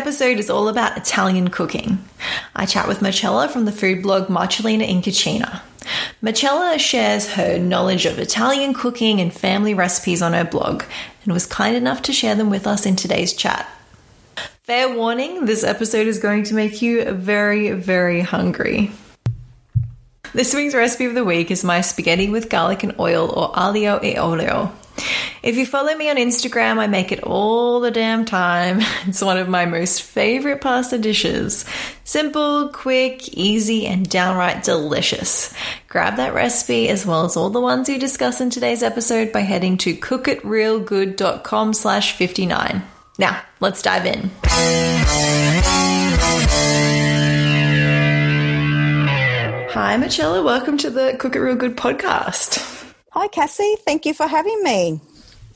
This episode is all about Italian cooking. I chat with Marcella from the food blog Marcellina in Cucina. Marcella shares her knowledge of Italian cooking and family recipes on her blog and was kind enough to share them with us in today's chat. Fair warning, this episode is going to make you very, very hungry. This week's recipe of the week is my spaghetti with garlic and oil or aglio e olio. If you follow me on Instagram, I make it all the damn time. It's one of my most favorite pasta dishes. Simple, quick, easy, and downright delicious. Grab that recipe as well as all the ones we discuss in today's episode by heading to cookitrealgood.com slash 59. Now, let's dive in. Hi, Marcella. Welcome to the Cook It Real Good podcast. Hi, Cassie. Thank you for having me.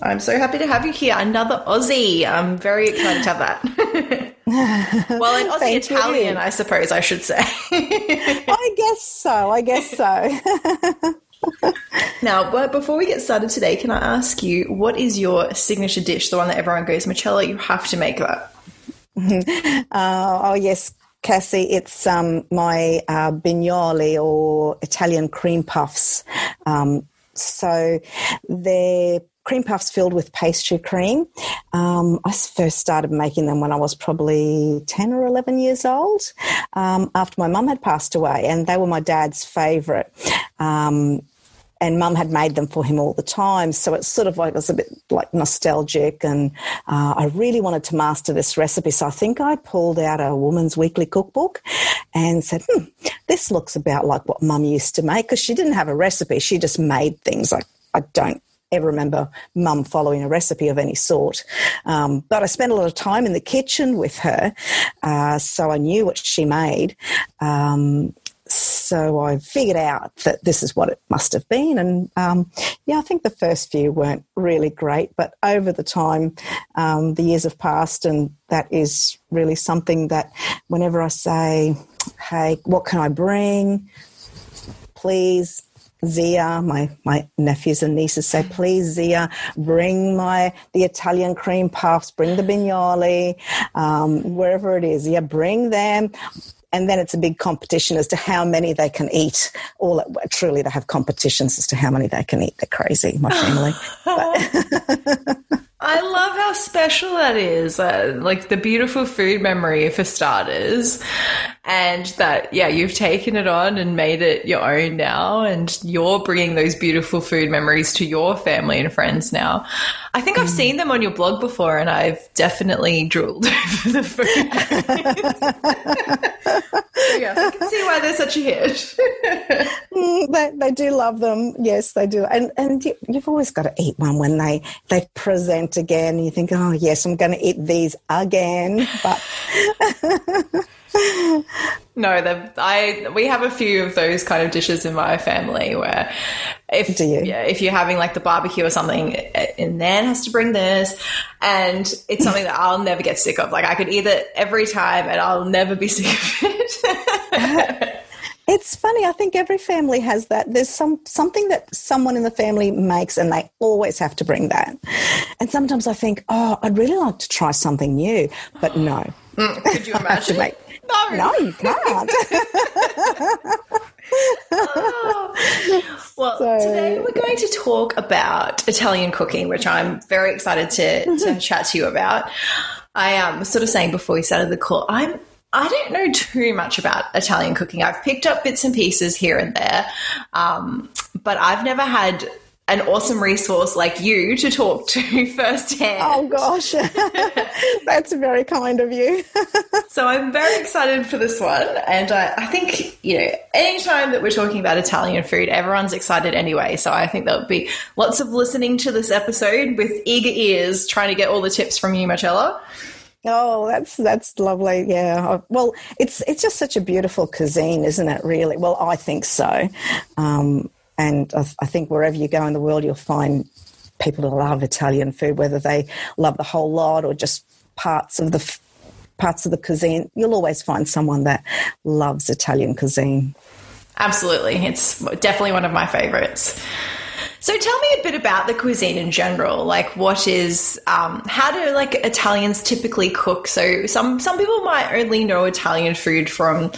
I'm so happy to have you here. Another Aussie. I'm very excited to have that. well, an Aussie Italian, I suppose I should say. I guess so. I guess so. now, but before we get started today, can I ask you what is your signature dish? The one that everyone goes, Marcella, you have to make that. Uh, oh yes, Cassie, it's um, my uh, bignoli or Italian cream puffs. Um, so they're cream puffs filled with pastry cream. Um, I first started making them when I was probably 10 or 11 years old um, after my mum had passed away, and they were my dad's favourite. Um, and mum had made them for him all the time. So it's sort of like, it was a bit like nostalgic. And uh, I really wanted to master this recipe. So I think I pulled out a woman's weekly cookbook and said, hmm, this looks about like what mum used to make because she didn't have a recipe. She just made things. Like I don't ever remember mum following a recipe of any sort. Um, but I spent a lot of time in the kitchen with her, uh, so I knew what she made. Um, so I figured out that this is what it must have been. And um, yeah, I think the first few weren't really great, but over the time, um, the years have passed, and that is really something that whenever I say, hey, what can I bring? Please, Zia, my, my nephews and nieces say, please, Zia, bring my the Italian cream puffs, bring the bignoli, um, wherever it is. Yeah, bring them and then it's a big competition as to how many they can eat. All at, truly, they have competitions as to how many they can eat. They're crazy, my family. I love how special that is. Uh, like the beautiful food memory for starters, and that yeah, you've taken it on and made it your own now, and you're bringing those beautiful food memories to your family and friends now. I think I've seen them on your blog before, and I've definitely drooled over the food. so yes, I can see why they're such a hit. mm, they, they do love them. Yes, they do, and and you, you've always got to eat one when they they present again. You think, oh yes, I'm going to eat these again, but. no, the, I we have a few of those kind of dishes in my family where if yeah, if you're having like the barbecue or something, and Nan has to bring this, and it's something that I'll never get sick of. Like I could eat it every time, and I'll never be sick of it. It's funny. I think every family has that. There's some something that someone in the family makes, and they always have to bring that. And sometimes I think, oh, I'd really like to try something new, but no. Mm, could you imagine? make, no, no, you can't. oh. Well, so, today we're going to talk about Italian cooking, which I'm very excited to, to mm-hmm. chat to you about. I um, was sort of saying before we started the call, I'm I don't know too much about Italian cooking. I've picked up bits and pieces here and there, um, but I've never had an awesome resource like you to talk to firsthand. Oh gosh, that's very kind of you. so I'm very excited for this one, and I, I, think you know anytime that we're talking about Italian food, everyone's excited anyway. So I think there'll be lots of listening to this episode with eager ears, trying to get all the tips from you, Marcella. Oh, that's that's lovely. Yeah. Oh, well, it's it's just such a beautiful cuisine, isn't it? Really. Well, I think so. Um, and I, I think wherever you go in the world, you'll find people who love Italian food, whether they love the whole lot or just parts of the parts of the cuisine. You'll always find someone that loves Italian cuisine. Absolutely, it's definitely one of my favorites. So tell me a bit about the cuisine in general. Like, what is, um, how do like Italians typically cook? So some some people might only know Italian food from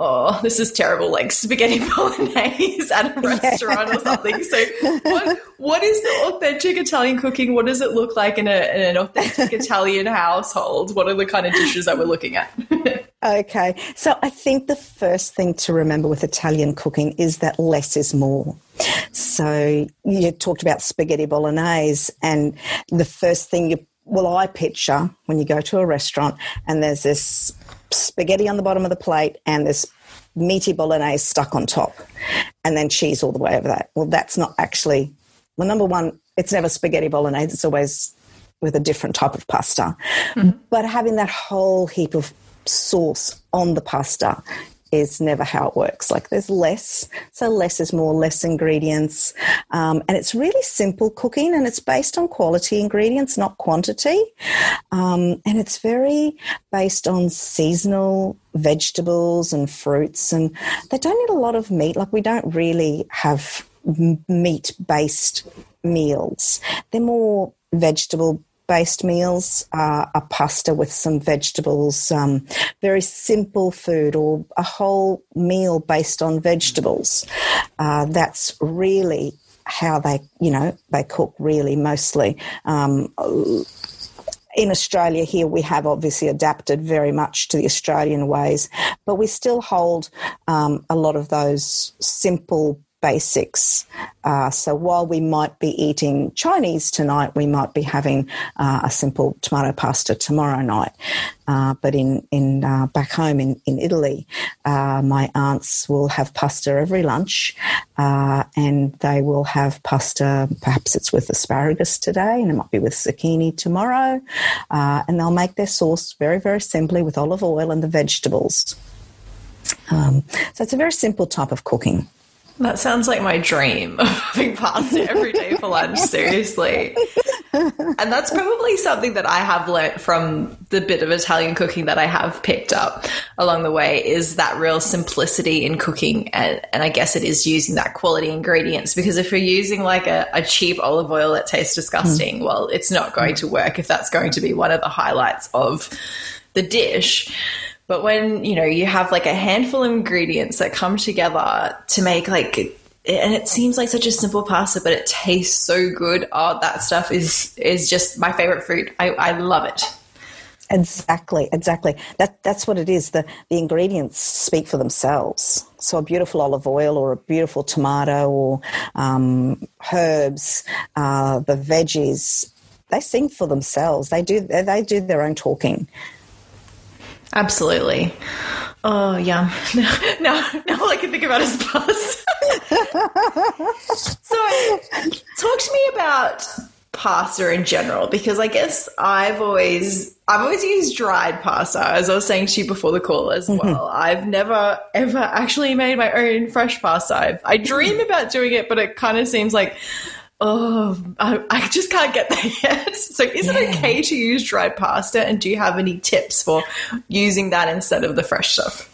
oh, this is terrible, like spaghetti bolognese at a restaurant yeah. or something. So, what, what is the authentic Italian cooking? What does it look like in, a, in an authentic Italian household? What are the kind of dishes that we're looking at? okay, so I think the first thing to remember with Italian cooking is that less is more. So, you talked about spaghetti bolognese, and the first thing you well, I picture when you go to a restaurant and there's this spaghetti on the bottom of the plate and this meaty bolognese stuck on top, and then cheese all the way over that. Well, that's not actually, well, number one, it's never spaghetti bolognese, it's always with a different type of pasta. Mm-hmm. But having that whole heap of sauce on the pasta is never how it works. Like there's less, so less is more, less ingredients. Um, and it's really simple cooking and it's based on quality ingredients, not quantity. Um, and it's very based on seasonal vegetables and fruits. And they don't need a lot of meat. Like we don't really have meat based meals, they're more vegetable based meals, uh, a pasta with some vegetables, um, very simple food, or a whole meal based on vegetables. Uh, that's really how they, you know, they cook really mostly. Um, in Australia here, we have obviously adapted very much to the Australian ways, but we still hold um, a lot of those simple basics. Uh, so while we might be eating Chinese tonight, we might be having uh, a simple tomato pasta tomorrow night. Uh, but in in uh, back home in in Italy, uh, my aunts will have pasta every lunch, uh, and they will have pasta. Perhaps it's with asparagus today, and it might be with zucchini tomorrow, and they'll make their sauce very very simply with olive oil and the vegetables. Um, so it's a very simple type of cooking. That sounds like my dream of having pasta every day for lunch, seriously. And that's probably something that I have learnt from the bit of Italian cooking that I have picked up along the way is that real simplicity in cooking. And, and I guess it is using that quality ingredients because if you're using like a, a cheap olive oil that tastes disgusting, mm. well, it's not going to work if that's going to be one of the highlights of the dish. But when, you know, you have like a handful of ingredients that come together to make like and it seems like such a simple pasta, but it tastes so good. Oh, that stuff is is just my favorite food. I, I love it. Exactly, exactly. That that's what it is. The the ingredients speak for themselves. So a beautiful olive oil or a beautiful tomato or um, herbs, uh, the veggies, they sing for themselves. They do they, they do their own talking. Absolutely. Oh, yeah. Now, now all I can think about is pasta. so, talk to me about pasta in general because I guess I've always I've always used dried pasta as I was saying to you before the call as mm-hmm. well. Mm-hmm. I've never ever actually made my own fresh pasta. I, I dream about doing it, but it kind of seems like oh, I, I, just can't get there yet. So, is yeah. it okay to use dried pasta? And do you have any tips for using that instead of the fresh stuff?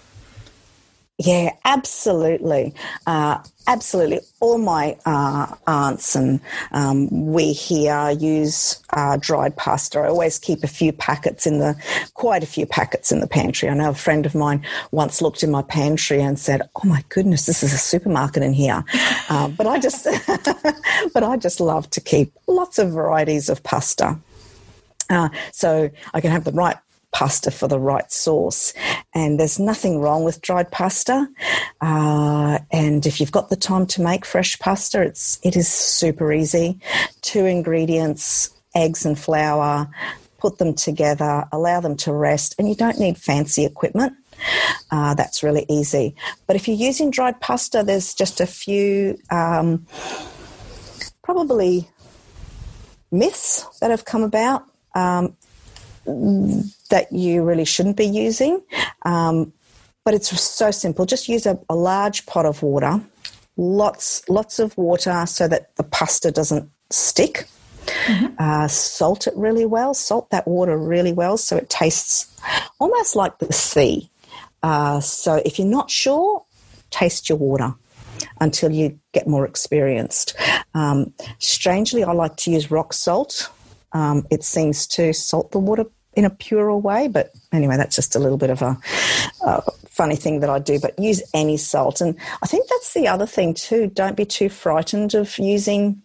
Yeah, absolutely. Uh, absolutely. All my uh, aunts and um, we here use uh, dried pasta. I always keep a few packets in the, quite a few packets in the pantry. I know a friend of mine once looked in my pantry and said, "Oh my goodness, this is a supermarket in here." Uh, but I just, but I just love to keep lots of varieties of pasta. Uh, so I can have the right pasta for the right sauce. And there's nothing wrong with dried pasta. Uh, and if you've got the time to make fresh pasta, it's it is super easy. Two ingredients: eggs and flour. Put them together, allow them to rest, and you don't need fancy equipment. Uh, that's really easy. But if you're using dried pasta, there's just a few um, probably myths that have come about. Um, that you really shouldn't be using. Um, but it's so simple. Just use a, a, large pot of water, lots lots of water, so that the pasta doesn't stick. Mm-hmm. Uh, salt it really well. Salt that water really well, so it tastes almost like the sea. Uh, so if you're not sure, taste your water. until you get more experienced. Um, strangely, I like to use rock salt. Um, it seems to salt the water in a purer way, but anyway, that's just a little bit of a, a funny thing that I do. But use any salt, and I think that's the other thing too. Don't be too frightened of using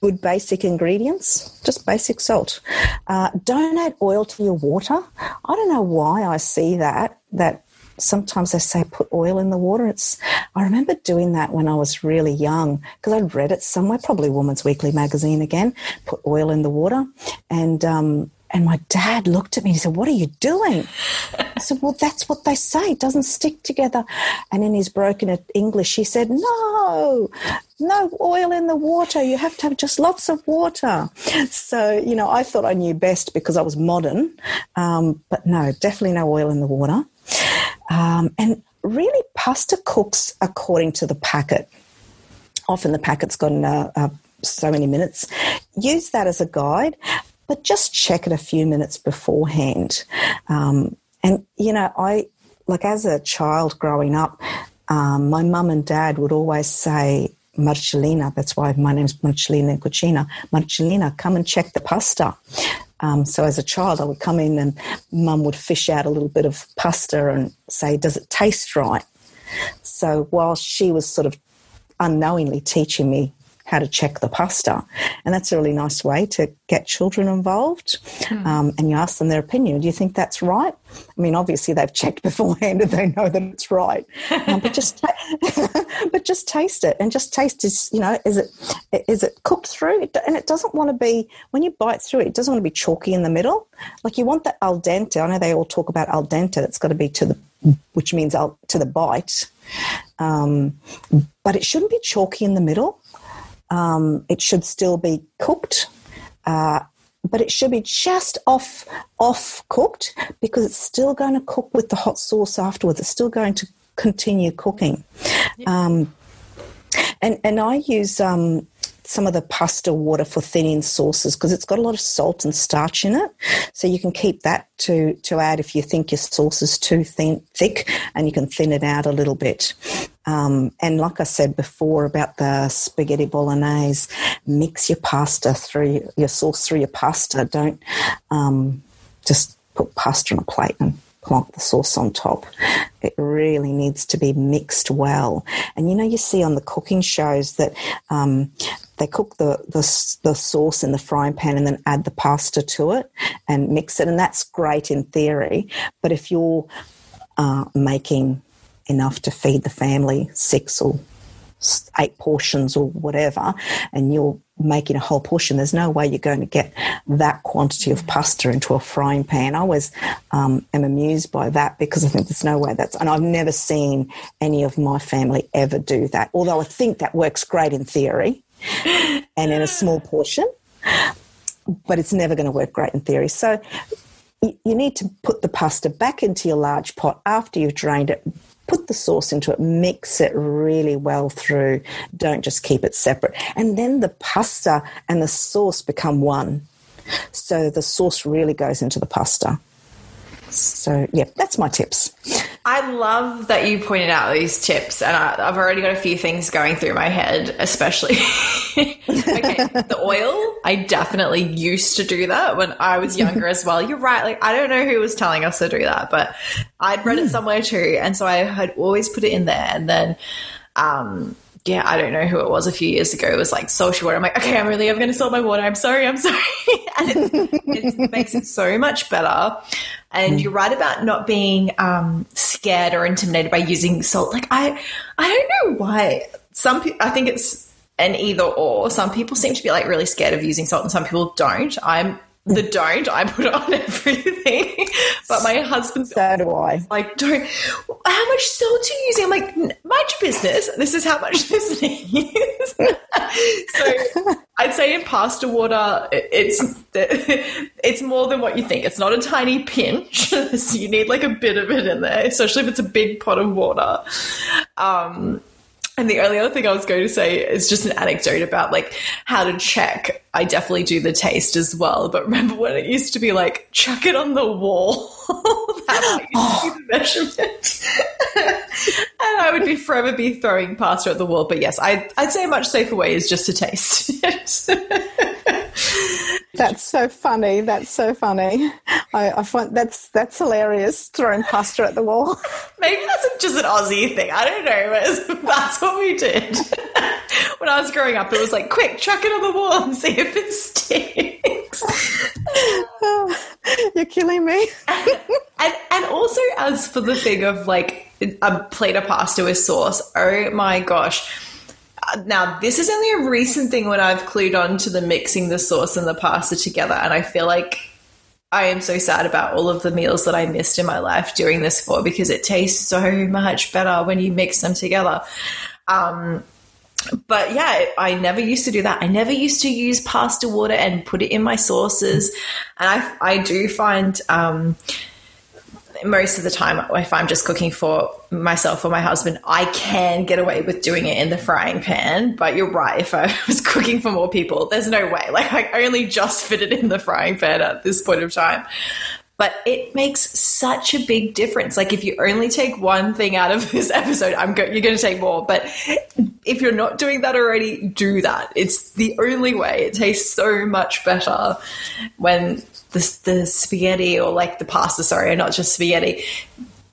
good basic ingredients, just basic salt. Uh, don't add oil to your water. I don't know why I see that that sometimes they say put oil in the water. It's I remember doing that when I was really young because I'd read it somewhere, probably Woman's Weekly magazine again. Put oil in the water, and um, and my dad looked at me and he said, "What are you doing?" I said, "Well, that's what they say. It doesn't stick together." And in his broken English, he said, "No, no oil in the water. You have to have just lots of water." So you know, I thought I knew best because I was modern, um, but no, definitely no oil in the water. Um, and really, pasta cooks according to the packet. Often the packet's got uh, uh, so many minutes. Use that as a guide, but just check it a few minutes beforehand. Um, and, you know, I, like as a child growing up, um, my mum and dad would always say, Marcellina, that's why my name's Marcellina Cucina. Marcellina, come and check the pasta. Um, so as a child, I would come in and mum would fish out a little bit of pasta and say, Does it taste right? So while she was sort of unknowingly teaching me how to check the pasta. And that's a really nice way to get children involved. Mm. Um, and you ask them their opinion. Do you think that's right? I mean, obviously they've checked beforehand and they know that it's right. Um, but just, but just taste it and just taste is, you know, is it, is it cooked through? And it doesn't want to be, when you bite through it, it doesn't want to be chalky in the middle. Like you want that al dente. I know they all talk about al dente. That's got to be to the, which means al, to the bite. Um, but it shouldn't be chalky in the middle. Um, it should still be cooked, uh, but it should be just off off cooked because it's still going to cook with the hot sauce afterwards. It's still going to continue cooking. Um, and and I use um, some of the pasta water for thinning sauces because it's got a lot of salt and starch in it. So you can keep that to to add if you think your sauce is too thin thick, and you can thin it out a little bit. Um, and like I said before about the spaghetti bolognese, mix your pasta through your sauce through your pasta. Don't um, just put pasta on a plate and plonk the sauce on top. It really needs to be mixed well. And you know, you see on the cooking shows that um, they cook the, the, the sauce in the frying pan and then add the pasta to it and mix it, and that's great in theory. But if you're uh, making enough to feed the family six or eight portions or whatever, and you're making a whole portion, there's no way you're going to get that quantity of pasta into a frying pan. I always um, am amused by that because I think there's no way that's, and I've never seen any of my family ever do that. Although I think that works great in theory and in a small portion, but it's never going to work great in theory. So you need to put the pasta back into your large pot after you've drained it, put the sauce into it, mix it really well through. Don't just keep it separate. And then the pasta and the sauce become one. So the sauce really goes into the pasta. So, yeah, that's my tips. I love that you pointed out these tips, and I, have already got a few things going through my head, especially. okay, the oil. I definitely used to do that when I was younger as well. You're right. Like, I don't know who was telling us to do that, but I'd read it hmm. somewhere too. And so I had always put it in there. And then, um, yeah, I don't know who it was a few years ago. It was like social water. I'm like, okay, I'm really, I'm going to salt my water. I'm sorry, I'm sorry. and it makes it so much better. And you're right about not being um, scared or intimidated by using salt. Like I, I don't know why some people. I think it's an either or. Some people seem to be like really scared of using salt, and some people don't. I'm the don't. I put on everything. but my husband's so do I. Like, don't. How much salt are you using? I'm like, mind your business. This is how much this needs. so I'd say in pasta water, it's it's more than what you think. It's not a tiny pinch. so you need like a bit of it in there, especially if it's a big pot of water. Um, and the only other thing I was going to say is just an anecdote about like how to check. I definitely do the taste as well. But remember when it used to be like, chuck it on the wall? used to the measurement. and I would be forever be throwing pasta at the wall. But yes, I, I'd say a much safer way is just to taste. That's so funny. That's so funny. I, I, find that's that's hilarious. Throwing pasta at the wall. Maybe that's just an Aussie thing. I don't know. But that's what we did when I was growing up. It was like, quick, chuck it on the wall and see if it sticks. oh, you're killing me. and and also as for the thing of like a plate of pasta with sauce. Oh my gosh now this is only a recent thing when I've clued on to the mixing the sauce and the pasta together, and I feel like I am so sad about all of the meals that I missed in my life doing this for because it tastes so much better when you mix them together. Um, but yeah, I never used to do that. I never used to use pasta water and put it in my sauces, and I I do find. Um, most of the time, if I'm just cooking for myself or my husband, I can get away with doing it in the frying pan. But you're right, if I was cooking for more people, there's no way. Like, I only just fit it in the frying pan at this point of time. But it makes such a big difference. Like, if you only take one thing out of this episode, I'm go- you're going to take more. But if you're not doing that already, do that. It's the only way. It tastes so much better when the, the spaghetti or like the pasta, sorry, not just spaghetti,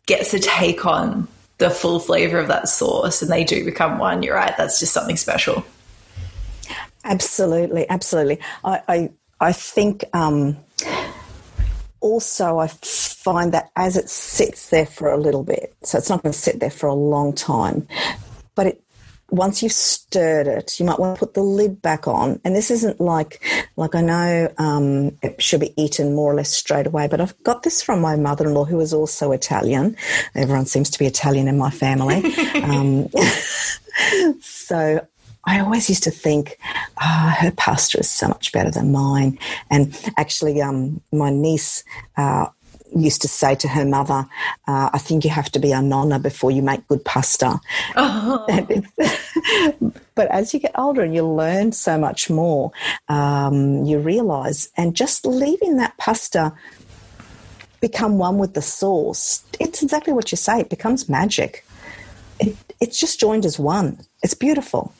gets to take on the full flavor of that sauce and they do become one. You're right. That's just something special. Absolutely. Absolutely. I, I, I think, um, also I find that as it sits there for a little bit, so it's not going to sit there for a long time, but it once you've stirred it, you might want to put the lid back on. And this isn't like, like I know um, it should be eaten more or less straight away, but I've got this from my mother in law who is also Italian. Everyone seems to be Italian in my family. um, so I always used to think, oh, her pasta is so much better than mine. And actually, um, my niece, uh, used to say to her mother, uh, I think you have to be a nonna before you make good pasta. Oh. but as you get older and you learn so much more, um, you realize, and just leaving that pasta become one with the sauce, it's exactly what you say. It becomes magic. It, it's just joined as one. It's beautiful.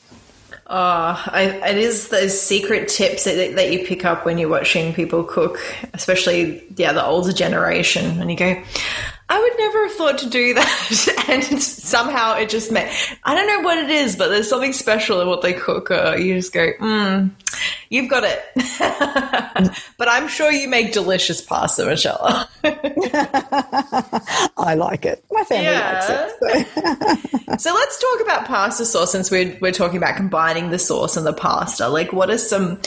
Oh, I, it is those secret tips that, that you pick up when you're watching people cook, especially yeah the older generation, and you go, I would never have thought to do that. and somehow it just made, I don't know what it is, but there's something special in what they cook. Uh, you just go, mm, you've got it. but I'm sure you make delicious pasta, Michelle. I like it. My family yeah. likes it. So. so. let's talk about pasta sauce since we're, we're talking about combining the sauce and the pasta. Like, what are some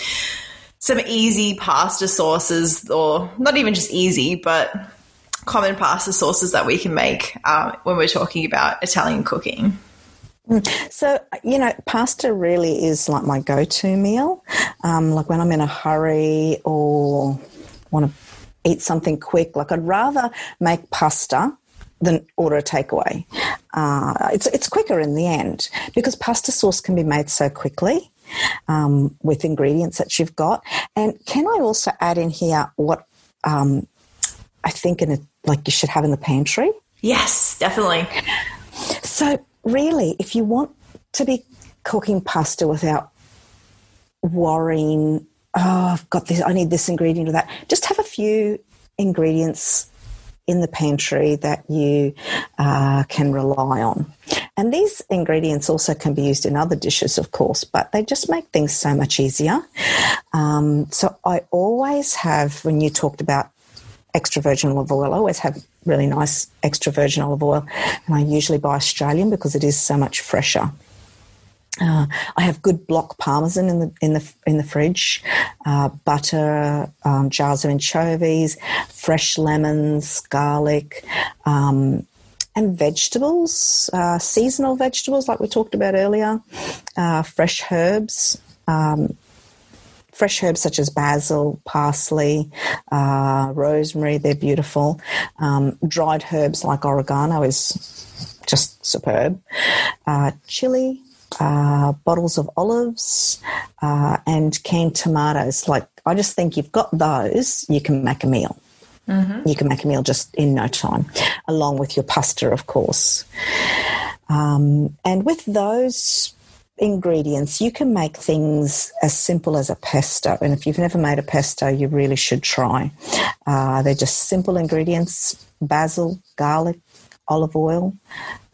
some easy pasta sauces, or not even just easy, but common pasta sauces that we can make um, when we're talking about Italian cooking? Mm. So, you know, pasta really is like my go to meal. Um, like when I'm in a hurry or want to eat something quick, like I'd rather make pasta than order a takeaway. Uh, it's, it's quicker in the end because pasta sauce can be made so quickly. Um, with ingredients that you've got. And can I also add in here what um, I think in a, like you should have in the pantry. Yes, definitely. So really, if you want to be cooking pasta without worrying, oh, I've got this, I need this ingredient or that, just have a few ingredients in the pantry that you uh, can rely on. And these ingredients also can be used in other dishes, of course, but they just make things so much easier. Um, so I always have, when you talked about extra virgin olive oil. I always have really nice extra virgin olive oil, and I usually buy Australian because it is so much fresher. Uh, I have good block parmesan in the in the in the fridge, uh, butter, um, jars of anchovies, fresh lemons, garlic, um, and vegetables, uh, seasonal vegetables like we talked about earlier, uh, fresh herbs. Um, fresh herbs such as basil, parsley, uh, rosemary, they're beautiful. Um, dried herbs like oregano is just superb. Uh, chili, uh, bottles of olives, uh, and canned tomatoes. Like, I just think you've got those, you can make a meal. Mm-hmm. You can make a meal just in no time, along with your pasta, of course. Um, and with those ingredients, you can make things as simple as a pesto. And if you've never made a pesto, you really should try. Uh, they're just simple ingredients basil, garlic, olive oil,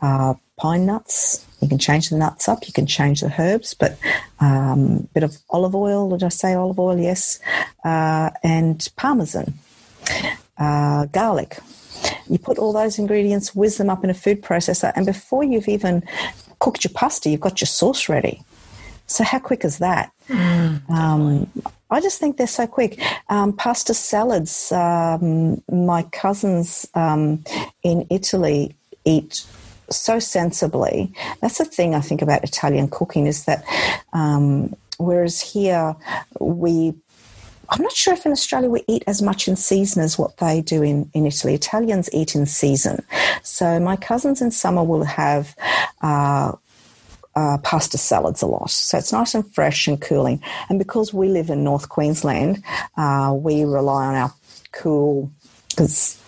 uh, pine nuts. You can change the nuts up, you can change the herbs, but a um, bit of olive oil, did I say olive oil? Yes. Uh, and parmesan, uh, garlic. You put all those ingredients, whiz them up in a food processor, and before you've even cooked your pasta, you've got your sauce ready. So, how quick is that? Mm, um, I just think they're so quick. Um, pasta salads, um, my cousins um, in Italy eat so sensibly. That's the thing I think about Italian cooking is that um, whereas here we I'm not sure if in Australia we eat as much in season as what they do in, in Italy. Italians eat in season. So my cousins in summer will have uh, uh, pasta salads a lot. So it's nice and fresh and cooling. And because we live in North Queensland, uh, we rely on our cool, because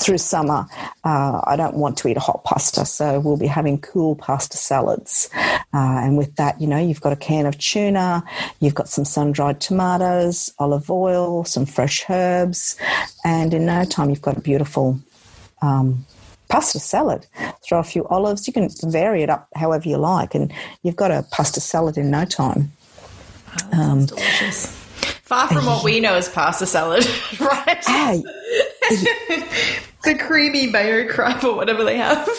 through summer, uh, I don't want to eat a hot pasta, so we'll be having cool pasta salads. Uh, and with that, you know, you've got a can of tuna, you've got some sun dried tomatoes, olive oil, some fresh herbs, and in no time, you've got a beautiful um, pasta salad. Throw a few olives. You can vary it up however you like, and you've got a pasta salad in no time. Oh, um, delicious. Far from what we know as pasta salad, right? Hey, the creamy mayo crap or whatever they have.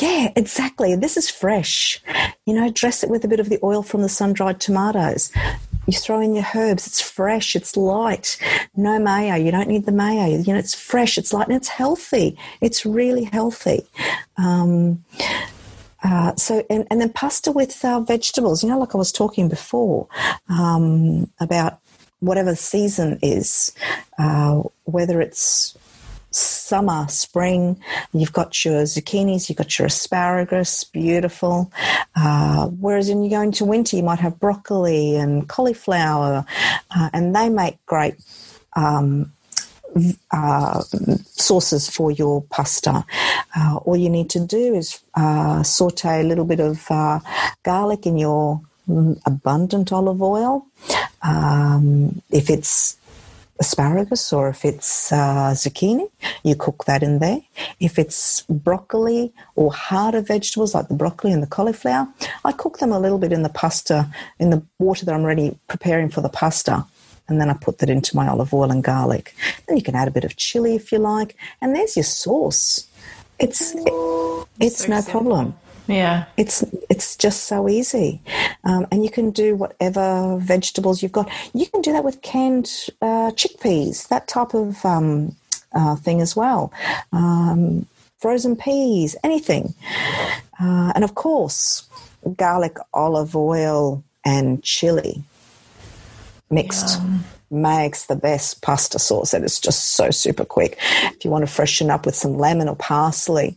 yeah, exactly. This is fresh. You know, dress it with a bit of the oil from the sun dried tomatoes. You throw in your herbs. It's fresh. It's light. No mayo. You don't need the mayo. You know, it's fresh. It's light and it's healthy. It's really healthy. Um, uh, so, and, and then pasta with uh, vegetables. You know, like I was talking before um, about whatever season is, uh, whether it's summer, spring. You've got your zucchinis, you've got your asparagus, beautiful. Uh, whereas when you go into winter, you might have broccoli and cauliflower, uh, and they make great. Um, uh, for your pasta. Uh, all you need to do is uh, saute a little bit of uh, garlic in your abundant olive oil. Um, if it's asparagus or if it's uh, zucchini, you cook that in there. If it's broccoli or harder vegetables like the broccoli and the cauliflower, I cook them a little bit in the pasta, in the water that I'm ready preparing for the pasta. And then I put that into my olive oil and garlic. Then you can add a bit of chili if you like. And there's your sauce. It's, it, it's so no simple. problem. Yeah, it's it's just so easy, um, and you can do whatever vegetables you've got. You can do that with canned uh, chickpeas, that type of um, uh, thing as well. Um, frozen peas, anything, uh, and of course, garlic, olive oil, and chili mixed. Yum makes the best pasta sauce and it's just so super quick. If you want to freshen up with some lemon or parsley,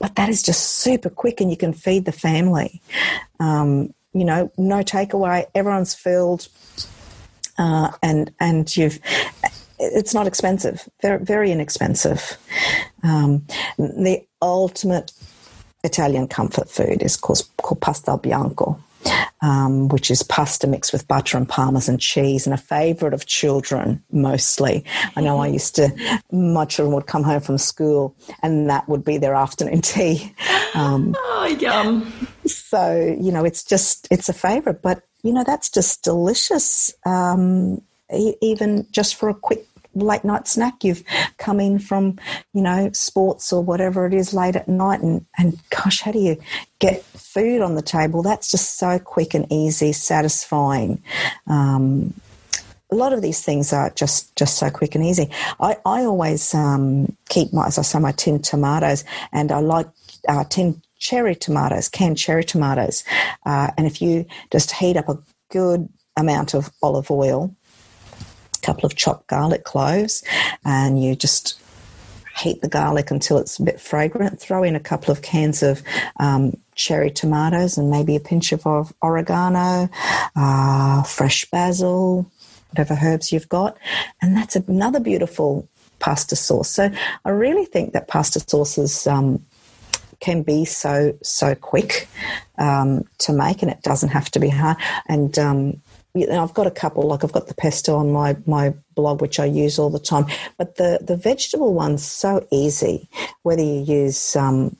but that is just super quick and you can feed the family. Um, you know, no takeaway, everyone's filled, uh, and and you've it's not expensive, very very inexpensive. Um, the ultimate Italian comfort food is called, called pasta bianco um, which is pasta mixed with butter and parmesan cheese, and a favourite of children mostly. I know I used to, my children would come home from school, and that would be their afternoon tea. Um, oh, yum! So you know, it's just it's a favourite, but you know that's just delicious. Um, even just for a quick late night snack. You've come in from, you know, sports or whatever it is late at night, and, and gosh, how do you get food on the table? That's just so quick and easy, satisfying. Um, a lot of these things are just just so quick and easy. I, I always um, keep my, as I say, my tin tomatoes, and I like uh, tin cherry tomatoes, canned cherry tomatoes. Uh, and if you just heat up a good amount of olive oil couple of chopped garlic cloves, and you just heat the garlic until it's a bit fragrant. Throw in a couple of cans of um, cherry tomatoes and maybe a pinch of oregano, uh, fresh basil, whatever herbs you've got. And that's another beautiful pasta sauce. So I really think that pasta sauces um, can be so so quick um, to make, and it doesn't have to be hard. And um, you know, I've got a couple, like I've got the pesto on my, my blog, which I use all the time. But the, the vegetable one's so easy, whether you use um,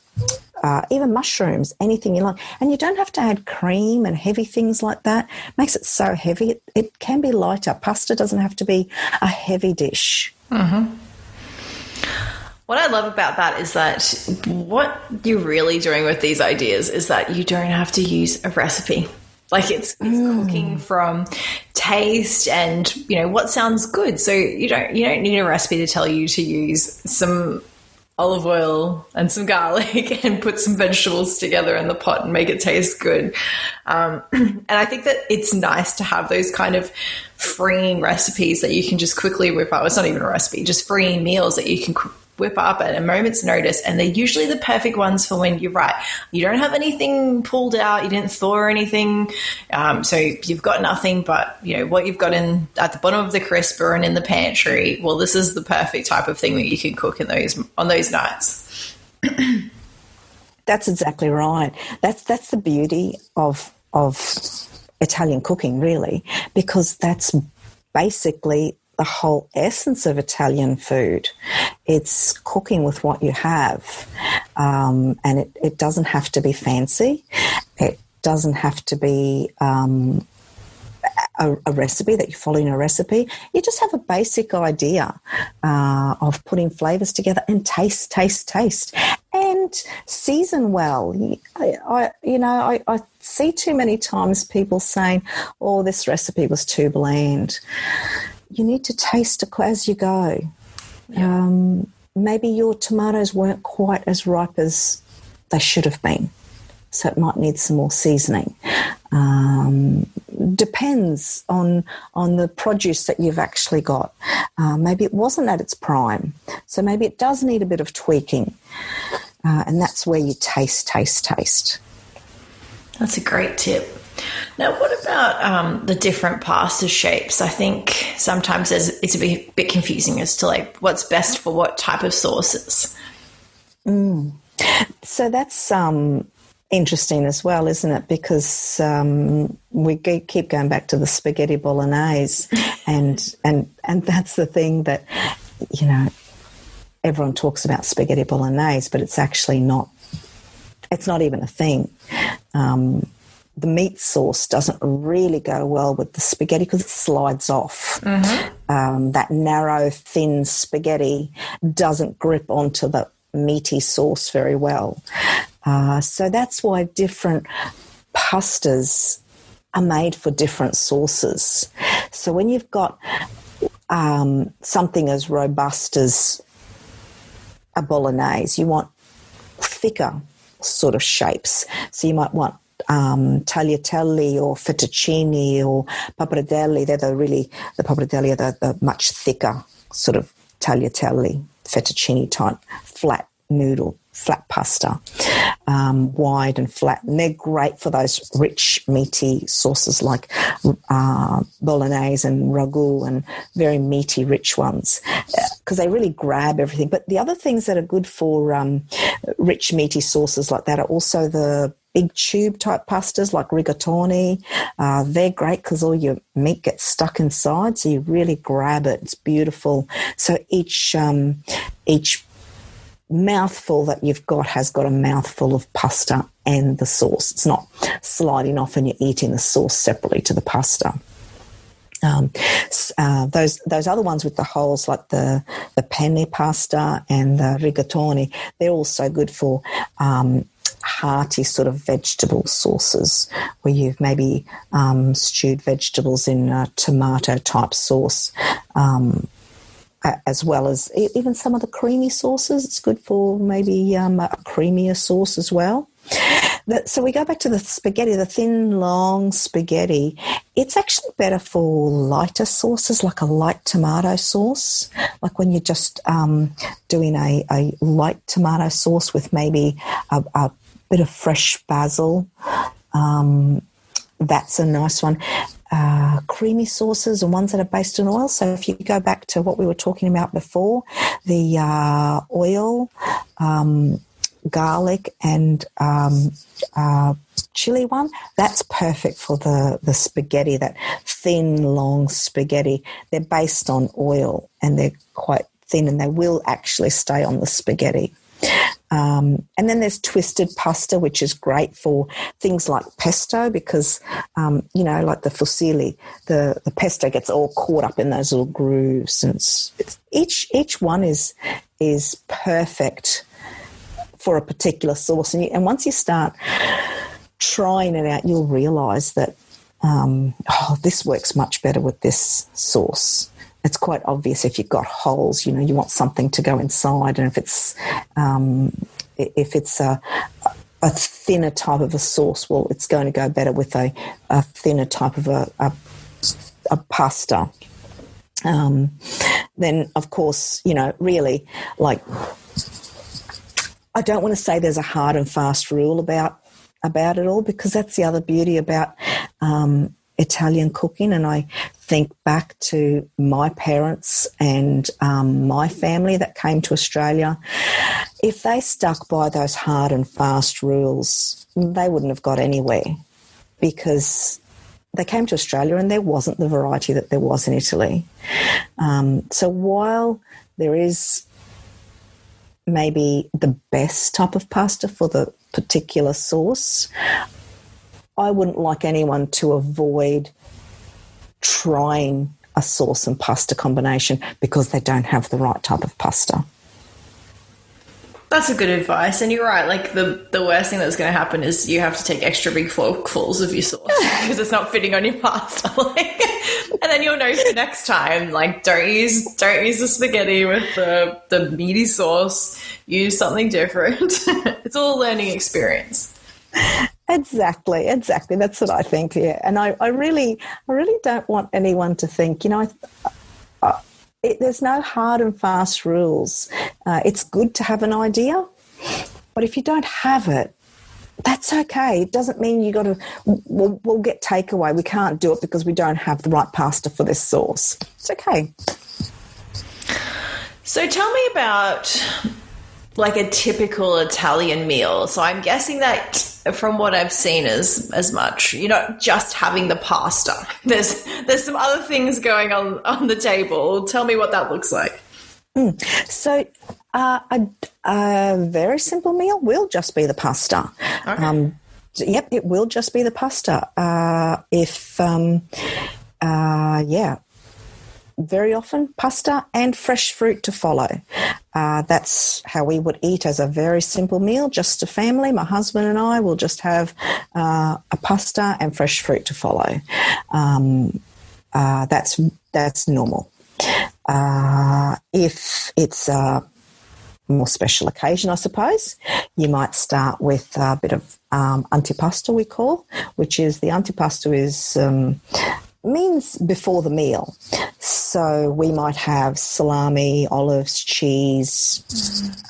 uh, even mushrooms, anything you like. And you don't have to add cream and heavy things like that. It makes it so heavy. It, it, can be lighter. Pasta doesn't have to be a heavy dish. Mm-hmm. What I love about that is that what you're really doing with these ideas is that you don't have to use a recipe. Like it's, it's mm. cooking from taste and you know what sounds good. So you don't you don't need a recipe to tell you to use some olive oil and some garlic and put some vegetables together in the pot and make it taste good. Um, and I think that it's nice to have those kind of freeing recipes that you can just quickly whip up. It's not even a recipe, just freeing meals that you can whip up at a moment's notice. And they're usually the perfect ones for when you're right. You don't have anything pulled out, you didn't thaw anything. Um, so you've got nothing but, you know, what you've got in at the bottom of the crisper and in the pantry. Well, this is the perfect type of thing that you can cook in those on those nights. that's exactly right. That's that's the beauty of of Italian cooking, really, because that's basically the whole essence of Italian food. It's cooking with what you have, um, and it, it, doesn't have to be fancy. It doesn't have to be um, a, a, recipe that you're following a recipe. You just have a basic idea uh, of putting flavors together and taste, taste, taste, and season well. I, I you know, I, I see too many times people saying, "Oh, this recipe was too bland." You need to taste as you go. Yeah. Um, maybe your tomatoes weren't quite as ripe as they should have been, so it might need some more seasoning. Um, depends on on the produce that you've actually got. Uh, maybe it wasn't at its prime, so maybe it does need a bit of tweaking, uh, and that's where you taste, taste, taste. That's a great tip. Now, what about um, the different pasta shapes? I think sometimes it's a bit, bit, confusing as to like what's best for what type of sauces. Mm. So that's um, interesting as well, isn't it? Because um, we keep going back to the spaghetti bolognese, and and and that's the thing that you know everyone talks about spaghetti bolognese, but it's actually not. It's not even a thing. Um, the meat sauce doesn't really go well with the spaghetti because it slides off. Mm-hmm. Um, that narrow, thin spaghetti doesn't grip onto the meaty sauce very well. Uh, so that's why different pastas are made for different sauces. So when you've got um, something as robust as a bolognese, you want thicker sort of shapes. So you might want um, tagliatelle or fettuccine or pappardelle. They're the really, the pappardelle are the, the much thicker sort of tagliatelle, fettuccine type, flat noodle, flat pasta, um, wide and flat. And they're great for those rich, meaty sauces like uh, bolognese and ragu and very meaty, rich ones because uh, they really grab everything. But the other things that are good for um, rich, meaty sauces like that are also the big tube type pastas like rigatoni. Uh, they're great because all your meat gets stuck inside, so you really grab it. It's beautiful. So each um, each mouthful that you've got has got a mouthful of pasta and the sauce. It's not sliding off and you're eating the sauce separately to the pasta. Um, uh, those those other ones with the holes, like the the penne pasta and the rigatoni, they're also good for um, hearty sort of vegetable sauces where you've maybe um, stewed vegetables in a tomato type sauce. Um, as well as even some of the creamy sauces. It's good for maybe um, a creamier sauce as well. So we go back to the spaghetti, the thin, long spaghetti. It's actually better for lighter sauces, like a light tomato sauce, like when you're just um, doing a, a light tomato sauce with maybe a, a bit of fresh basil. Um, that's a nice one. uh, creamy sauces and ones that are based in oil. So if you go back to what we were talking about before, the uh, oil, um, garlic, and um, uh, chili one, that's perfect for the, the spaghetti, that thin, long spaghetti. They're based on oil and they're quite thin and they will actually stay on the spaghetti. Um, and then there's twisted pasta, which is great for things like pesto because, um, you know, like the fusilli, the, the pesto gets all caught up in those little grooves. And it's, it's, each, each one is, is perfect for a particular sauce. And, you, and once you start trying it out, you'll realize that, um, oh, this works much better with this sauce it's quite obvious if you've got holes, you know, you want something to go inside, and if it's um, if it's a a thinner type of a sauce, well, it's going to go better with a, a thinner type of a, a, a pasta. Um, then, of course, you know, really, like, I don't want to say there's a hard and fast rule about about it all because that's the other beauty about um, Italian cooking, and I think back to my parents and um, my family that came to Australia. If they stuck by those hard and fast rules, they wouldn't have got anywhere because they came to Australia and there wasn't the variety that there was in Italy. Um, so while there is maybe the best type of pasta for the particular sauce, I wouldn't like anyone to avoid trying a sauce and pasta combination because they don't have the right type of pasta. That's a good advice, and you're right. Like the the worst thing that's going to happen is you have to take extra big forkfuls of your sauce because it's not fitting on your pasta. Like, and then you'll know for next time. Like, don't use don't use the spaghetti with the the meaty sauce. Use something different. it's all a learning experience. Exactly, exactly. That's what I think. Yeah, and I, I really, I really don't want anyone to think. You know, uh, it, there's no hard and fast rules. Uh, it's good to have an idea, but if you don't have it, that's okay. It doesn't mean you got to. We'll, we'll get takeaway. We can't do it because we don't have the right pasta for this sauce. It's okay. So tell me about like a typical Italian meal. So I'm guessing that from what I've seen is as much. You're not just having the pasta. There's there's some other things going on on the table. Tell me what that looks like. Mm. So uh, a, a, very simple meal will just be the pasta. Okay. Um, yep, it will just be the pasta. Uh, if um, uh, yeah, very often pasta and fresh fruit to follow. Uh, that's how we would eat as a very simple meal, just a family. My husband and I will just have uh, a pasta and fresh fruit to follow. Um, uh, that's that's normal. Uh, if it's a more special occasion, I suppose, you might start with a bit of um, antipasto, we call, which is the antipasto is um, means before the meal. So we might have salami, olives, cheese,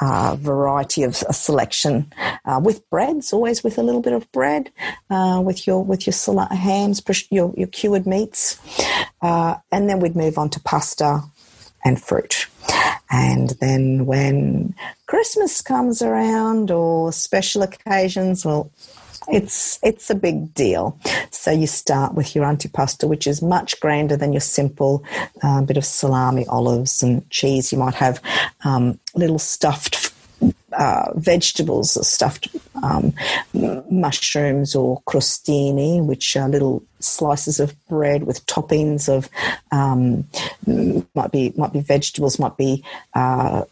uh, variety of a selection uh, with breads, always with a little bit of bread, uh, with your with your sal- hams, your your cured meats, uh, and then we'd move on to pasta and fruit. And then when Christmas comes around or special occasions, well, it's it's a big deal. So you start with your antipasto, which is much grander than your simple uh, bit of salami, olives, and cheese. You might have um, little stuffed uh, vegetables, stuffed um, mushrooms or crostini, which are little slices of bread with toppings of um, might be might be vegetables, might be uh,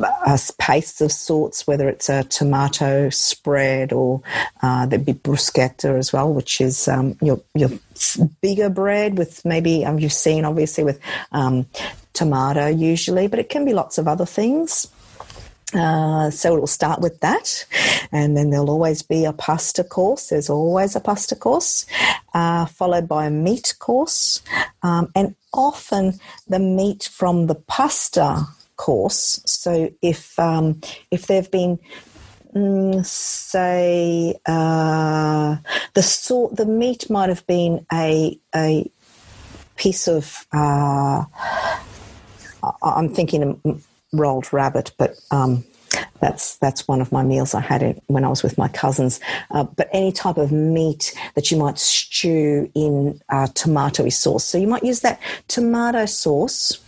a paste of sorts, whether it's a tomato spread or uh, there'd be bruschetta as well, which is um, your your bigger bread with maybe um, you've seen obviously with um, tomato usually, but it can be lots of other things. Uh, so it'll start with that, and then there'll always be a pasta course. There's always a pasta course, uh, followed by a meat course, um, and often the meat from the pasta course. So if um, if they've been mm, say uh, the sort the meat might have been a a piece of uh, I'm thinking rolled rabbit, but um, that's that's one of my meals I had when I was with my cousins. Uh, but any type of meat that you might stew in uh, tomatoey sauce, so you might use that tomato sauce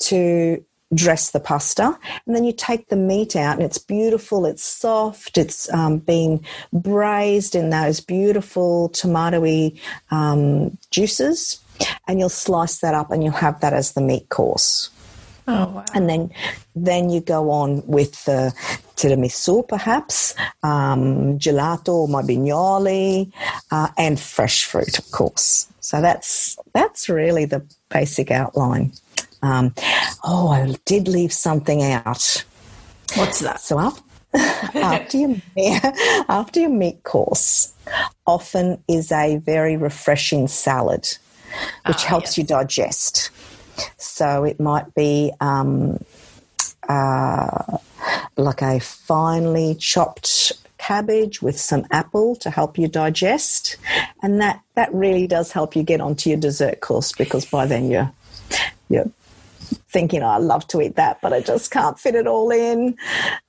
to dress the pasta and then you take the meat out and it's beautiful it's soft it's um, been braised in those beautiful tomatoey um, juices and you'll slice that up and you'll have that as the meat course Oh, wow. And then, then you go on with the tiramisu, perhaps, um, gelato, mabignoli, uh, and fresh fruit, of course. So that's that's really the basic outline. Um, oh, I did leave something out. What's that? So after, after your after your meat course, often is a very refreshing salad, which ah, helps yes. you digest. So it might be um, uh, like a finely chopped cabbage with some apple to help you digest, and that that really does help you get onto your dessert course because by then you're you're thinking, oh, I love to eat that, but I just can't fit it all in,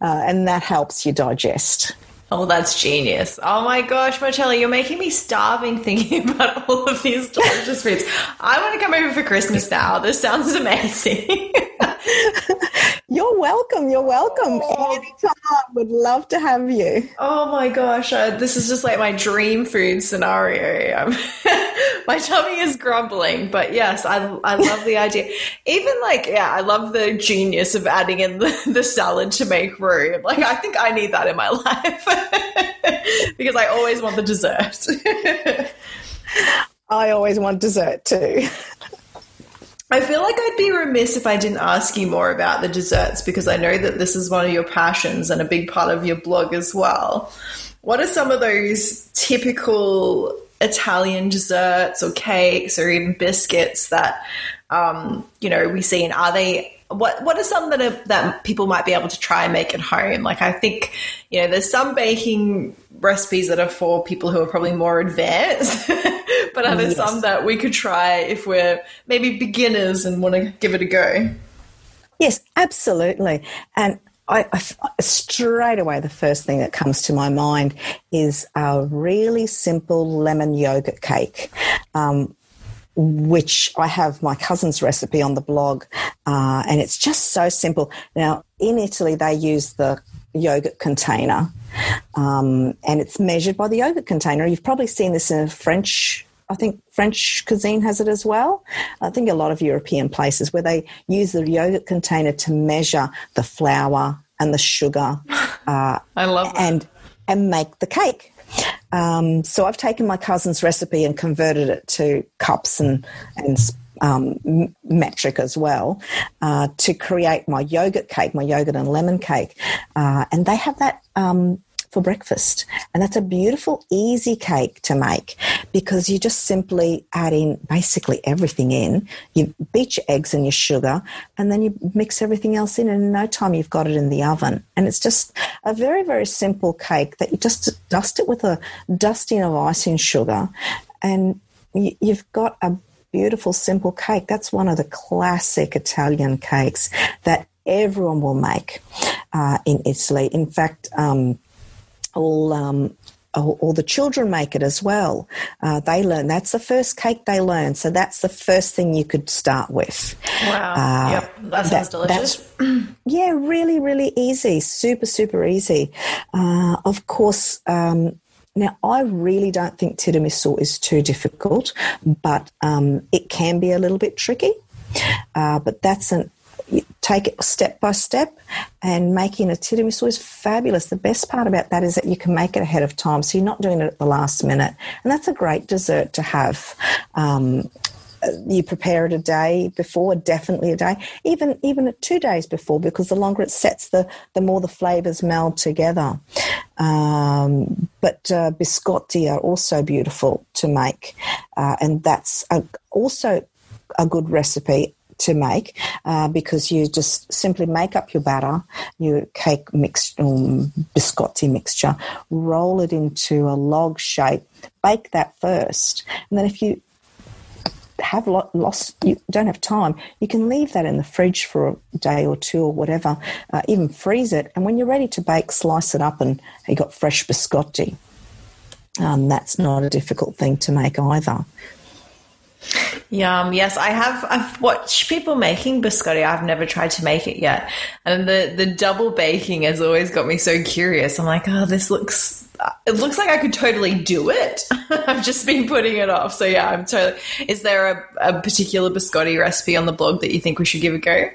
uh, and that helps you digest. Oh, that's genius. Oh my gosh, Marcella, you're making me starving thinking about all of these delicious foods. I want to come over for Christmas now. This sounds amazing. You're welcome. You're welcome. Oh. Anytime. Would love to have you. Oh my gosh. Uh, this is just like my dream food scenario. Um, my tummy is grumbling, but yes, I, I love the idea. Even like, yeah, I love the genius of adding in the, the salad to make room. Like, I think I need that in my life because I always want the dessert. I always want dessert too. I feel like I'd be remiss if I didn't ask you more about the desserts because I know that this is one of your passions and a big part of your blog as well. What are some of those typical Italian desserts or cakes or even biscuits that um, you know we see? And are they what what are some that are, that people might be able to try and make at home? Like I think you know there's some baking recipes that are for people who are probably more advanced. but are there yes. some that we could try if we're maybe beginners and want to give it a go? Yes, absolutely. And I, I, straight away, the first thing that comes to my mind is a really simple lemon yogurt cake. Um, which I have my cousin's recipe on the blog, uh, and it's just so simple. Now, in Italy, they use the yogurt container, um, and it's measured by the yogurt container. You've probably seen this in a French I think French cuisine has it as well. I think a lot of European places where they use the yogurt container to measure the flour and the sugar. Uh, I love that. and and make the cake. Um, so I've taken my cousin's recipe and converted it to cups and and um, metric as well uh, to create my yogurt cake, my yogurt and lemon cake, uh, and they have that. Um, for breakfast. And that's a beautiful, easy cake to make because you just simply add in basically everything in. You beat your eggs and your sugar, and then you mix everything else in, and in no time you've got it in the oven. And it's just a very, very simple cake that you just dust it with a dusting of icing sugar, and you've got a beautiful, simple cake. That's one of the classic Italian cakes that everyone will make uh, in Italy. In fact, um, all um, all, all, the children make it as well. Uh, they learn. That's the first cake they learn. So that's the first thing you could start with. Wow. Uh, yep. That sounds that, delicious. yeah, really, really easy. Super, super easy. Uh, of course, um, now, I really don't think tiramisu is too difficult, but um, it can be a little bit tricky. Uh, but that's an take it step by step and making a tiramisu is fabulous. The best part about that is that you can make it ahead of time, so you're not doing it at the last minute. And that's a great dessert to have. Um, you prepare it a day before, definitely a day, even even two days before, because the longer it sets, the the more the flavors meld together. Um, but uh, biscotti are also beautiful to make, uh, and that's a, also a good recipe to make uh, because you just simply make up your batter, your cake mix, um, biscotti mixture, roll it into a log shape, bake that first, and then if you have lost, you don't have time, you can leave that in the fridge for a day or two or whatever, uh, even freeze it. And when you're ready to bake, slice it up and you got fresh biscotti. Um, that's not a difficult thing to make either. Yum. Yes, I have. I've watched people making biscotti. I've never tried to make it yet, and the the double baking has always got me so curious. I'm like, oh, this looks. It looks like I could totally do it. I've just been putting it off. So yeah, I'm totally. Is there a, a particular biscotti recipe on the blog that you think we should give a go?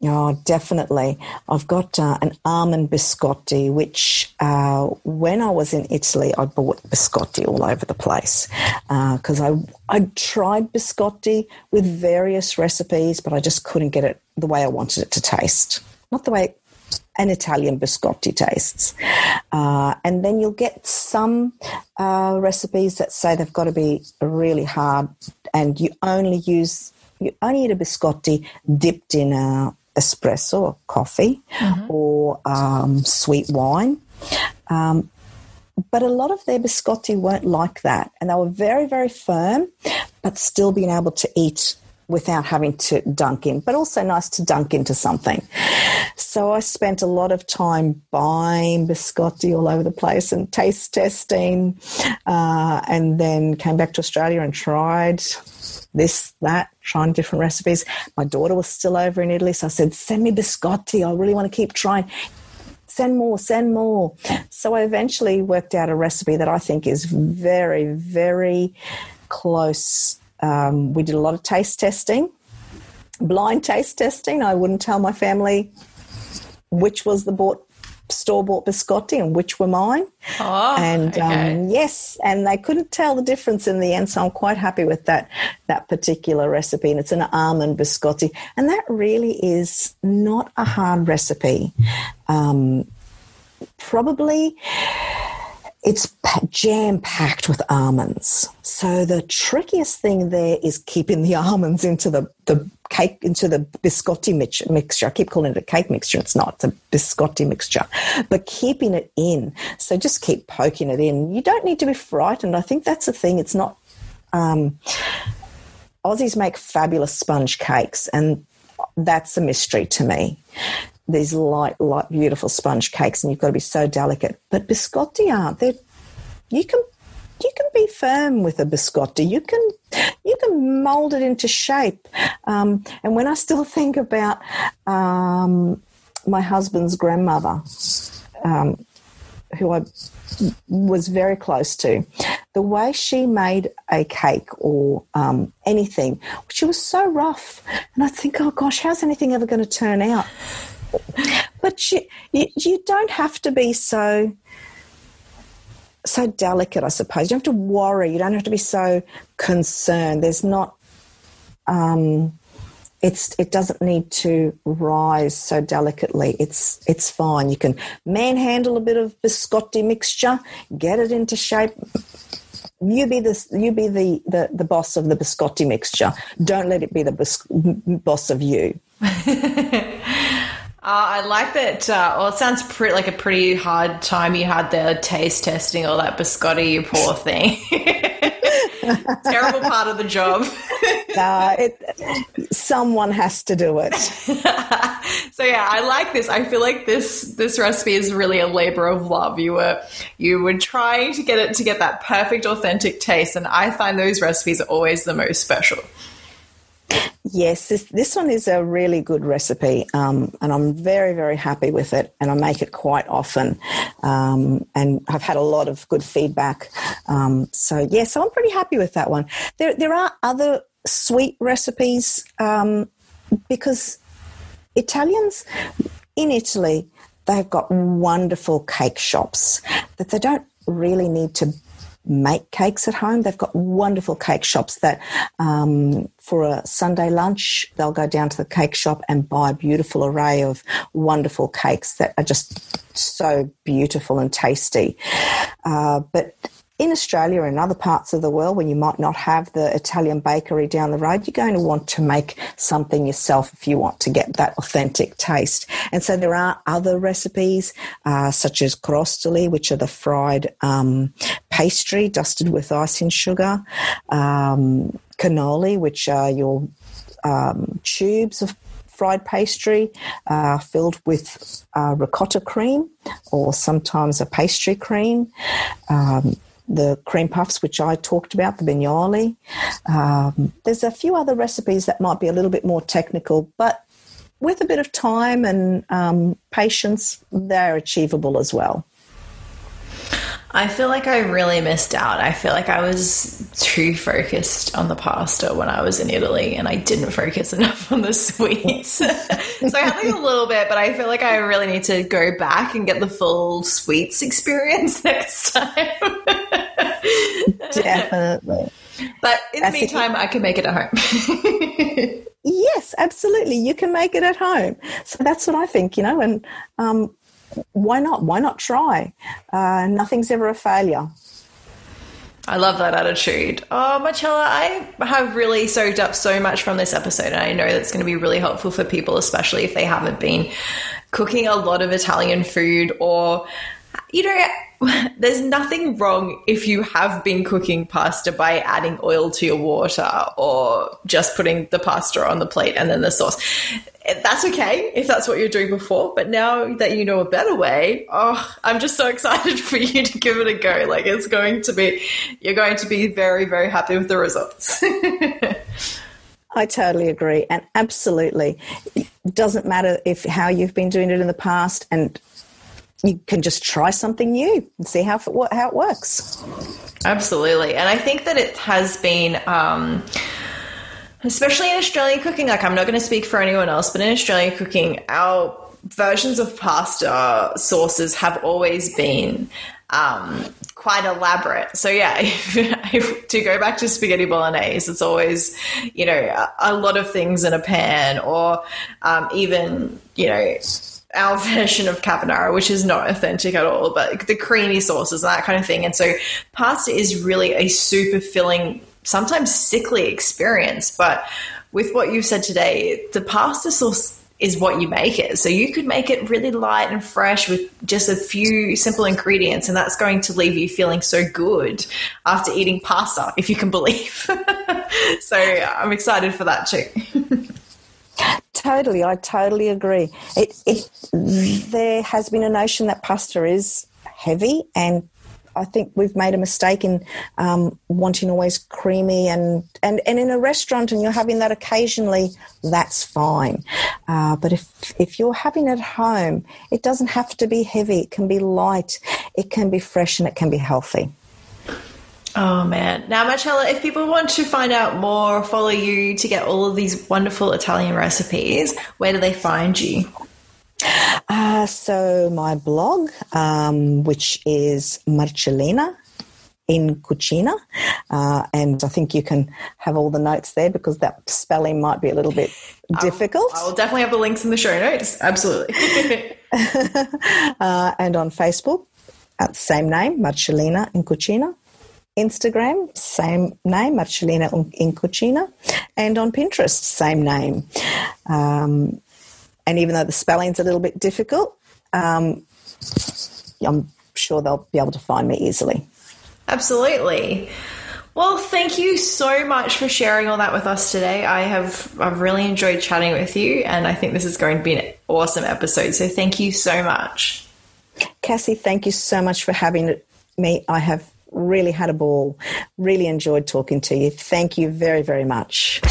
Oh, definitely. I've got uh, an almond biscotti, which uh, when I was in Italy, I bought biscotti all over the place because uh, I I tried biscotti with various recipes, but I just couldn't get it the way I wanted it to taste. Not the way an Italian biscotti tastes. Uh, and then you'll get some uh, recipes that say they've got to be really hard, and you only use you only eat a biscotti dipped in a espresso or coffee mm-hmm. or um, sweet wine. Um, but a lot of their biscotti weren't like that. And they were very, very firm, but still being able to eat without having to dunk in, but also nice to dunk into something. So I spent a lot of time buying biscotti all over the place and taste testing, uh, and then came back to Australia and tried this, that, trying different recipes. My daughter was still over in Italy, so I said, Send me biscotti. I really want to keep trying. Send more, send more. So I eventually worked out a recipe that I think is very, very close. Um, we did a lot of taste testing, blind taste testing. I wouldn't tell my family which was the bought store bought biscotti and which were mine. Oh, and okay. um, yes, and they couldn't tell the difference in the end. So I'm quite happy with that that particular recipe, and it's an almond biscotti, and that really is not a hard recipe. Um, probably it's jam packed with almonds. So the trickiest thing there is keeping the almonds into the, the cake, into the biscotti mixture. I keep calling it a cake mixture. It's not, it's a biscotti mixture, but keeping it in. So just keep poking it in. You don't need to be frightened. I think that's the thing. It's not, um, Aussies make fabulous sponge cakes, and that's a mystery to me these light, light, beautiful sponge cakes, and you've got to be so delicate. But biscotti aren't. They're, you can you can be firm with a biscotti. You can you can mold it into shape. Um, and when I still think about um, my husband's grandmother, um, who I was very close to, the way she made a cake or um, anything, she was so rough. And I think, oh gosh, how's anything ever going to turn out? But you, you, you don't have to be so so delicate, I suppose. You don't have to worry. You don't have to be so concerned. There's not. Um, it's it doesn't need to rise so delicately. It's it's fine. You can manhandle a bit of biscotti mixture, get it into shape. You be the you be the, the, the boss of the biscotti mixture. Don't let it be the bis- boss of you. Uh, I like that. Uh, well, it sounds pretty like a pretty hard time you had there taste testing all that biscotti, you poor thing. Terrible part of the job. uh, it, someone has to do it. so yeah, I like this. I feel like this this recipe is really a labor of love. You were you were trying to get it to get that perfect, authentic taste, and I find those recipes are always the most special. Yes, this, this one is a really good recipe, um, and I'm very, very happy with it. And I make it quite often, um, and I've had a lot of good feedback. Um, so yes, yeah, so I'm pretty happy with that one. There, there are other sweet recipes um, because Italians in Italy they've got wonderful cake shops that they don't really need to make cakes at home. They've got wonderful cake shops that um, for a Sunday lunch, they'll go down to the cake shop and buy a beautiful array of wonderful cakes that are just so beautiful and tasty. Uh, but in Australia and other parts of the world, when you might not have the Italian bakery down the road, you're going to want to make something yourself if you want to get that authentic taste. And so there are other recipes, uh, such as crostoli, which are the fried um, pastry dusted with icing sugar, um, cannoli, which are your um, tubes of fried pastry uh, filled with uh, ricotta cream or sometimes a pastry cream. Um, the cream puffs, which I talked about, the bignoli. Um, there's a few other recipes that might be a little bit more technical, but with a bit of time and um, patience, they're achievable as well. I feel like I really missed out. I feel like I was too focused on the pasta when I was in Italy and I didn't focus enough on the sweets. so I had like a little bit, but I feel like I really need to go back and get the full sweets experience next time. Definitely. But in That's the meantime, I can make it at home. yes, absolutely. You can make it at home. So that's what I think, you know, and um, why not? Why not try? Uh, nothing's ever a failure. I love that attitude. Oh, Marcella, I have really soaked up so much from this episode, and I know that's going to be really helpful for people, especially if they haven't been cooking a lot of Italian food or, you know, there's nothing wrong if you have been cooking pasta by adding oil to your water or just putting the pasta on the plate and then the sauce that's okay if that's what you're doing before. But now that you know a better way, oh, I'm just so excited for you to give it a go. Like it's going to be, you're going to be very, very happy with the results. I totally agree, and absolutely, it doesn't matter if how you've been doing it in the past, and you can just try something new and see how how it works. Absolutely, and I think that it has been. Um, especially in Australian cooking, like I'm not going to speak for anyone else, but in Australian cooking, our versions of pasta sauces have always been um, quite elaborate. So yeah, to go back to spaghetti bolognese, it's always you know a, a lot of things in a pan, or um, even you know our version of carbonara, which is not authentic at all, but the creamy sauces and that kind of thing. And so pasta is really a super filling sometimes sickly experience. But with what you said today, the pasta sauce is what you make it. So you could make it really light and fresh with just a few simple ingredients, and that's going to leave you feeling so good after eating pasta, if you can believe. so I'm excited for that too. totally, I totally agree. It, it there has been a notion that pasta is heavy and I think we've made a mistake in um, wanting always creamy and, and, and in a restaurant and you're having that occasionally, that's fine. Uh, but if, if you're having it at home, it doesn't have to be heavy. It can be light, it can be fresh, and it can be healthy. Oh man. Now, Marcella, if people want to find out more, follow you to get all of these wonderful Italian recipes, where do they find you? Uh, so my blog, um, which is Marcellina in Cucina, uh, and I think you can have all the notes there because that spelling might be a little bit difficult. I will definitely have the links in the show notes. Absolutely. uh, and on Facebook, uh, same name, Marcellina in Cucina. Instagram, same name, Marcellina in Cucina. And on Pinterest, same name. Um, and even though the spelling's a little bit difficult, um, I'm sure they'll be able to find me easily. Absolutely. Well, thank you so much for sharing all that with us today. I have I've really enjoyed chatting with you, and I think this is going to be an awesome episode. So thank you so much. Cassie, thank you so much for having me. I have really had a ball. Really enjoyed talking to you. Thank you very, very much.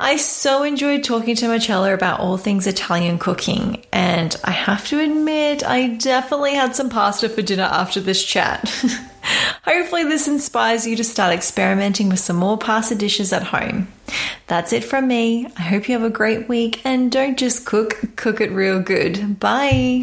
I so enjoyed talking to Marcella about all things Italian cooking, and I have to admit, I definitely had some pasta for dinner after this chat. Hopefully, this inspires you to start experimenting with some more pasta dishes at home. That's it from me. I hope you have a great week and don't just cook, cook it real good. Bye.